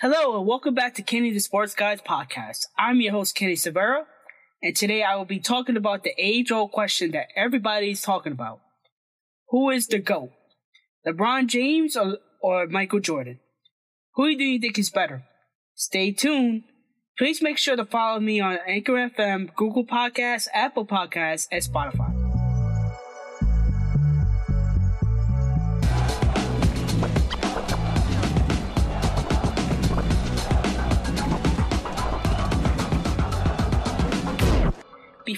Hello and welcome back to Kenny the Sports Guys podcast. I'm your host Kenny Severa, and today I will be talking about the age-old question that everybody's talking about: Who is the GOAT? LeBron James or, or Michael Jordan? Who do you think is better? Stay tuned. Please make sure to follow me on Anchor FM, Google Podcasts, Apple Podcasts, and Spotify.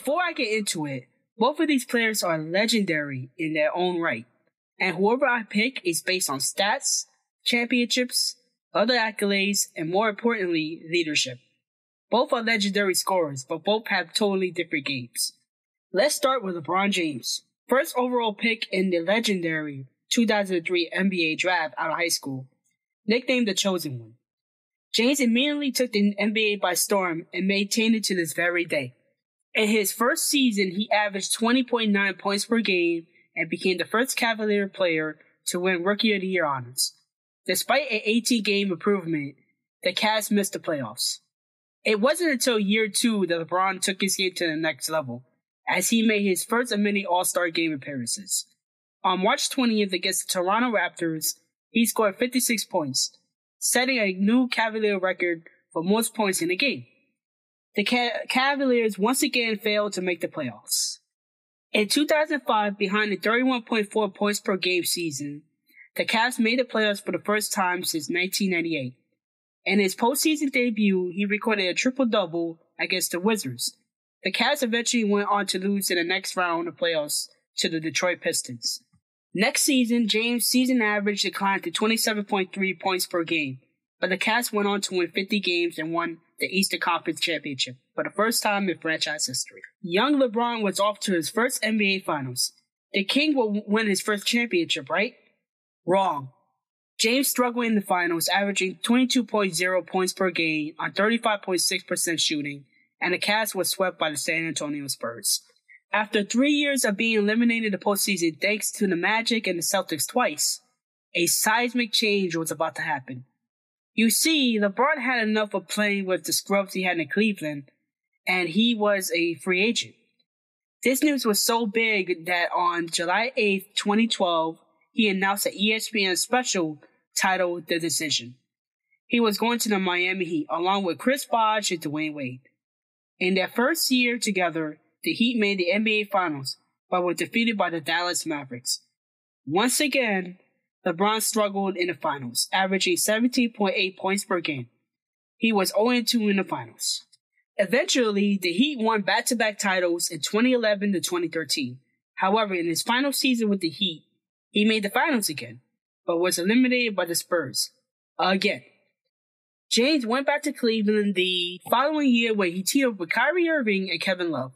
Before I get into it, both of these players are legendary in their own right, and whoever I pick is based on stats, championships, other accolades, and more importantly, leadership. Both are legendary scorers, but both have totally different games. Let's start with LeBron James. First overall pick in the legendary 2003 NBA draft out of high school, nicknamed the Chosen One. James immediately took the NBA by storm and maintained it to this very day. In his first season, he averaged 20.9 points per game and became the first Cavalier player to win Rookie of the Year honors. Despite an 18 game improvement, the Cavs missed the playoffs. It wasn't until year two that LeBron took his game to the next level, as he made his first of many All Star game appearances. On March 20th against the Toronto Raptors, he scored 56 points, setting a new Cavalier record for most points in a game the Cavaliers once again failed to make the playoffs. In 2005, behind a 31.4 points per game season, the Cavs made the playoffs for the first time since 1998. In his postseason debut, he recorded a triple double against the Wizards. The Cavs eventually went on to lose in the next round of playoffs to the Detroit Pistons. Next season, James' season average declined to 27.3 points per game, but the Cavs went on to win 50 games and won the Eastern Conference Championship for the first time in franchise history. Young LeBron was off to his first NBA Finals. The King will win his first championship, right? Wrong. James struggled in the finals, averaging 22.0 points per game on 35.6% shooting, and the Cavs was swept by the San Antonio Spurs. After three years of being eliminated in the postseason thanks to the Magic and the Celtics twice, a seismic change was about to happen. You see, LeBron had enough of playing with the scrubs he had in Cleveland, and he was a free agent. This news was so big that on July 8th, 2012, he announced an ESPN special titled The Decision. He was going to the Miami Heat along with Chris Bosh and Dwyane Wade. In their first year together, the Heat made the NBA Finals, but were defeated by the Dallas Mavericks. Once again, LeBron struggled in the finals, averaging 17.8 points per game. He was 0-2 in the finals. Eventually, the Heat won back-to-back titles in 2011 to 2013. However, in his final season with the Heat, he made the finals again, but was eliminated by the Spurs. Again. James went back to Cleveland the following year where he teamed up with Kyrie Irving and Kevin Love.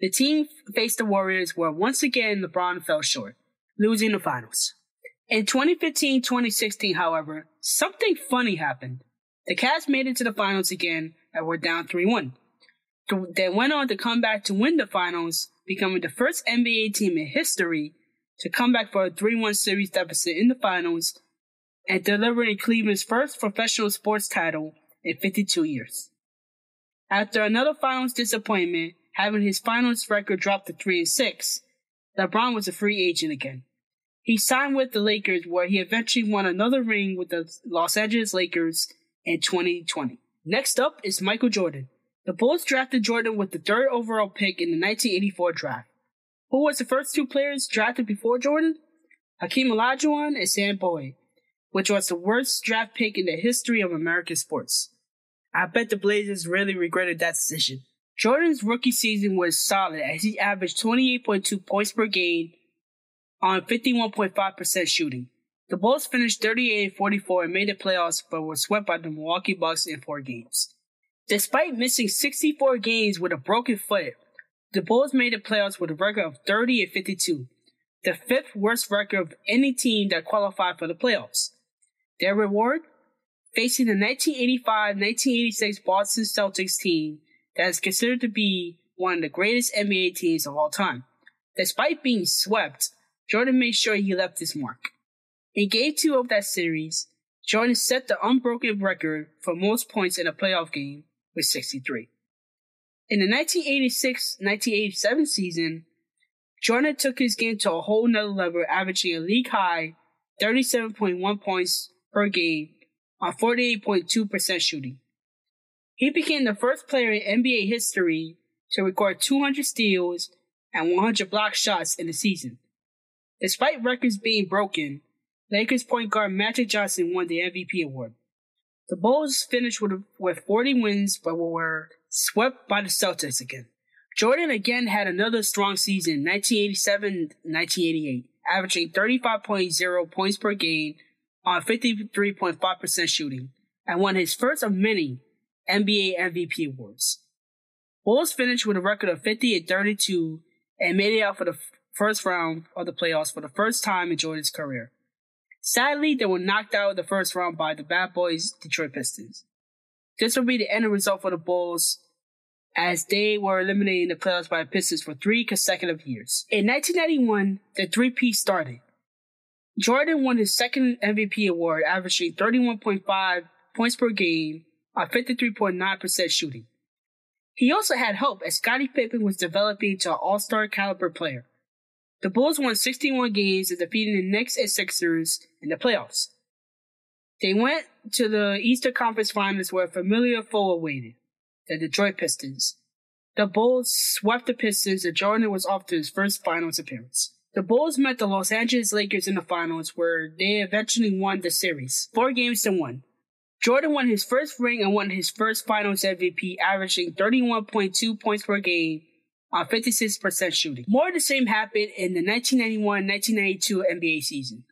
The team faced the Warriors where once again LeBron fell short, losing the finals. In 2015 2016, however, something funny happened. The Cavs made it to the finals again and were down 3 1. They went on to come back to win the finals, becoming the first NBA team in history to come back for a 3 1 series deficit in the finals and delivering Cleveland's first professional sports title in 52 years. After another finals disappointment, having his finals record drop to 3 6, LeBron was a free agent again. He signed with the Lakers, where he eventually won another ring with the Los Angeles Lakers in 2020. Next up is Michael Jordan. The Bulls drafted Jordan with the third overall pick in the 1984 draft. Who was the first two players drafted before Jordan? Hakeem Olajuwon and Sam Bowie, which was the worst draft pick in the history of American sports. I bet the Blazers really regretted that decision. Jordan's rookie season was solid as he averaged 28.2 points per game, on 51.5% shooting. The Bulls finished 38 44 and made the playoffs, but were swept by the Milwaukee Bucks in four games. Despite missing 64 games with a broken foot, the Bulls made the playoffs with a record of 30 and 52, the fifth worst record of any team that qualified for the playoffs. Their reward? Facing the 1985-1986 Boston Celtics team that is considered to be one of the greatest NBA teams of all time. Despite being swept, Jordan made sure he left his mark. In game two of that series, Jordan set the unbroken record for most points in a playoff game with 63. In the 1986-1987 season, Jordan took his game to a whole nother level, averaging a league high 37.1 points per game on 48.2% shooting. He became the first player in NBA history to record 200 steals and 100 block shots in a season. Despite records being broken, Lakers point guard Magic Johnson won the MVP award. The Bulls finished with, with 40 wins, but were swept by the Celtics again. Jordan again had another strong season, 1987-1988, averaging 35.0 points per game on 53.5% shooting, and won his first of many NBA MVP awards. Bulls finished with a record of 50 and 32 and made it out for the first round of the playoffs for the first time in Jordan's career. Sadly, they were knocked out of the first round by the bad boys Detroit Pistons. This will be the end result for the Bulls as they were eliminated in the playoffs by the Pistons for three consecutive years. In 1991, the three-peat started. Jordan won his second MVP award, averaging 31.5 points per game on 53.9% shooting. He also had hope as Scottie Pippen was developing to an all-star caliber player. The Bulls won 61 games and defeated the Knicks and Sixers in the playoffs. They went to the Eastern Conference Finals where a familiar foe awaited the Detroit Pistons. The Bulls swept the Pistons and Jordan was off to his first finals appearance. The Bulls met the Los Angeles Lakers in the finals where they eventually won the series, four games to one. Jordan won his first ring and won his first finals MVP, averaging 31.2 points per game on 56% shooting. More of the same happened in the 1991-1992 NBA season.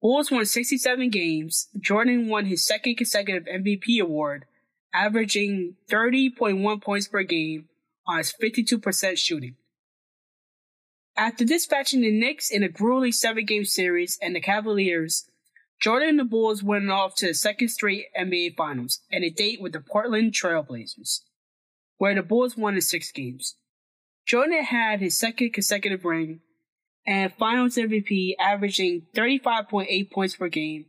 Bulls won 67 games. Jordan won his second consecutive MVP award averaging 30.1 points per game on his 52% shooting. After dispatching the Knicks in a grueling seven game series and the Cavaliers, Jordan and the Bulls went off to the second straight NBA Finals and a date with the Portland Trailblazers, where the Bulls won in six games. Jordan had his second consecutive ring and Finals MVP, averaging 35.8 points per game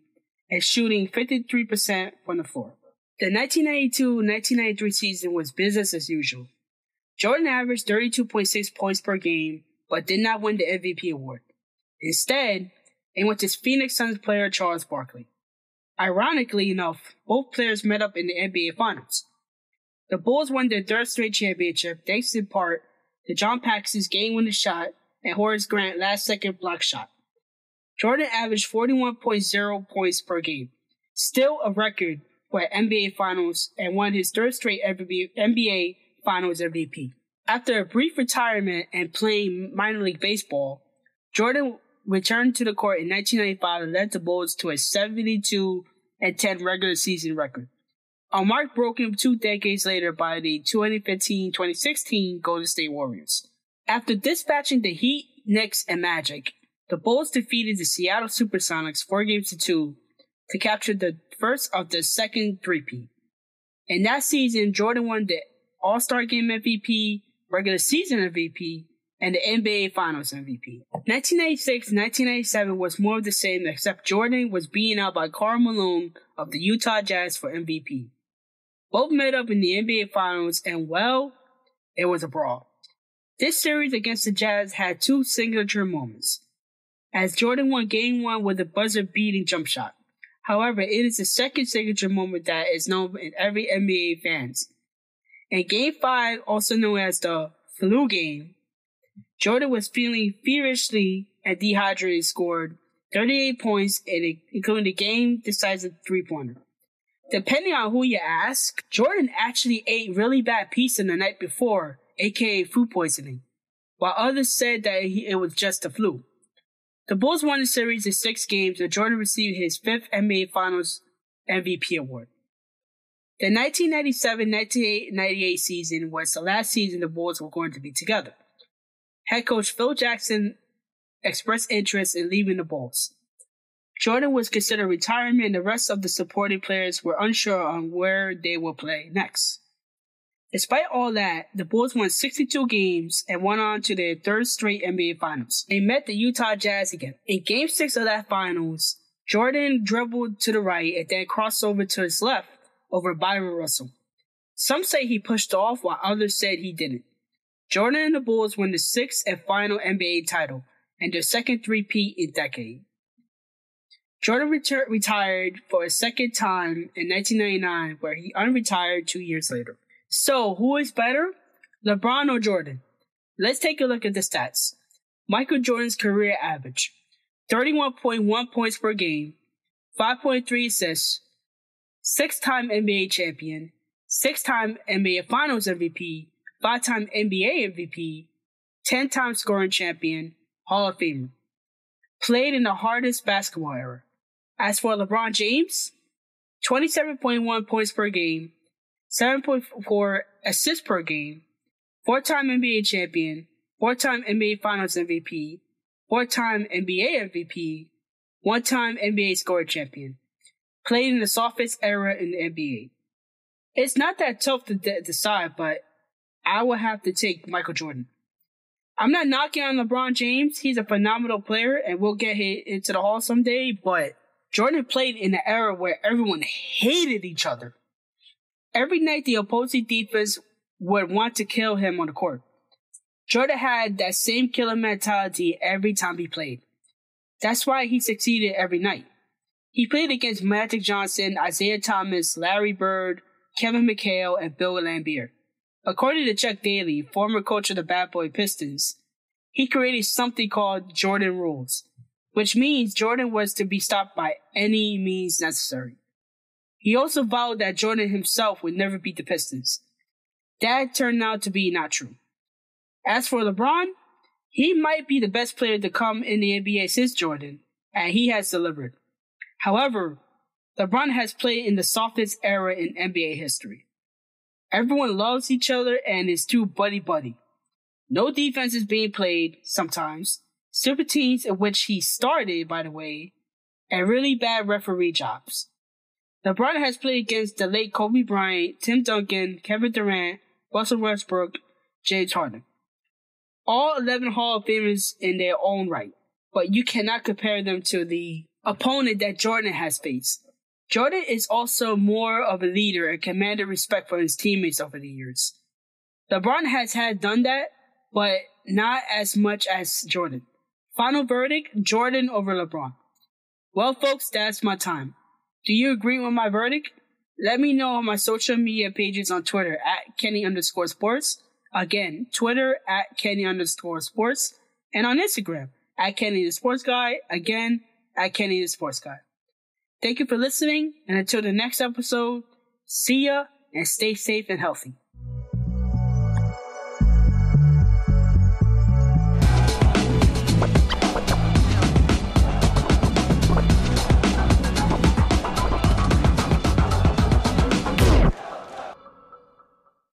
and shooting 53% from the floor. The 1992-1993 season was business as usual. Jordan averaged 32.6 points per game, but did not win the MVP award. Instead, it went to Phoenix Suns player Charles Barkley. Ironically enough, both players met up in the NBA Finals. The Bulls won their third straight championship thanks in part to John Paxson's game-winning shot and Horace Grant last second block shot. Jordan averaged 41.0 points per game, still a record for NBA Finals and won his third straight NBA Finals MVP. After a brief retirement and playing minor league baseball, Jordan returned to the court in 1995 and led the Bulls to a 72 and 10 regular season record. A mark broken two decades later by the 2015-2016 Golden State Warriors. After dispatching the Heat, Knicks, and Magic, the Bulls defeated the Seattle Supersonics four games to two to capture the first of the second three-peat. In that season, Jordan won the All-Star Game MVP, regular season MVP, and the NBA Finals MVP. 1996-1997 was more of the same except Jordan was beaten out by Karl Malone of the Utah Jazz for MVP. Both met up in the NBA Finals and well, it was a brawl. This series against the Jazz had two signature moments. As Jordan won game one with a buzzer beating jump shot. However, it is the second signature moment that is known in every NBA fans. In Game 5, also known as the flu game, Jordan was feeling feverishly and dehydrated scored 38 points, including the game decisive three pointer. Depending on who you ask, Jordan actually ate really bad pizza the night before, aka food poisoning, while others said that he, it was just the flu. The Bulls won the series in six games, and Jordan received his fifth NBA Finals MVP award. The 1997-1998 season was the last season the Bulls were going to be together. Head coach Phil Jackson expressed interest in leaving the Bulls. Jordan was considering retirement and the rest of the supporting players were unsure on where they will play next. Despite all that, the Bulls won 62 games and went on to their third straight NBA Finals. They met the Utah Jazz again. In Game 6 of that Finals, Jordan dribbled to the right and then crossed over to his left over Byron Russell. Some say he pushed off while others said he didn't. Jordan and the Bulls won the sixth and final NBA title and their second three-peat in decade. Jordan retur- retired for a second time in 1999, where he unretired two years later. So, who is better, LeBron or Jordan? Let's take a look at the stats. Michael Jordan's career average 31.1 points per game, 5.3 assists, six time NBA champion, six time NBA Finals MVP, five time NBA MVP, 10 time scoring champion, Hall of Famer. Played in the hardest basketball era. As for LeBron James, 27.1 points per game, 7.4 assists per game, four time NBA champion, four time NBA Finals MVP, four time NBA MVP, one time NBA scorer champion. Played in the softest era in the NBA. It's not that tough to de- decide, but I would have to take Michael Jordan. I'm not knocking on LeBron James. He's a phenomenal player and we'll get into the Hall someday, but Jordan played in an era where everyone hated each other. Every night the opposing defense would want to kill him on the court. Jordan had that same killer mentality every time he played. That's why he succeeded every night. He played against Magic Johnson, Isiah Thomas, Larry Bird, Kevin McHale, and Bill Laimbeer. According to Chuck Daly, former coach of the Bad Boy Pistons, he created something called Jordan Rules which means Jordan was to be stopped by any means necessary. He also vowed that Jordan himself would never beat the Pistons. That turned out to be not true. As for LeBron, he might be the best player to come in the NBA since Jordan, and he has delivered. However, LeBron has played in the softest era in NBA history. Everyone loves each other and is too buddy buddy. No defense is being played sometimes, super teams in which he started, by the way, and really bad referee jobs. LeBron has played against the late Kobe Bryant, Tim Duncan, Kevin Durant, Russell Westbrook, James Harden. All 11 Hall of Famers in their own right, but you cannot compare them to the opponent that Jordan has faced. Jordan is also more of a leader and commanded respect for his teammates over the years. LeBron has had done that, but not as much as Jordan. Final verdict Jordan over LeBron. Well, folks, that's my time. Do you agree with my verdict? Let me know on my social media pages on Twitter at Kenny underscore sports. Again, Twitter at Kenny underscore sports. And on Instagram at Kenny the Sports Guy. Again, at Kenny the Sports Guy. Thank you for listening. And until the next episode, see ya and stay safe and healthy.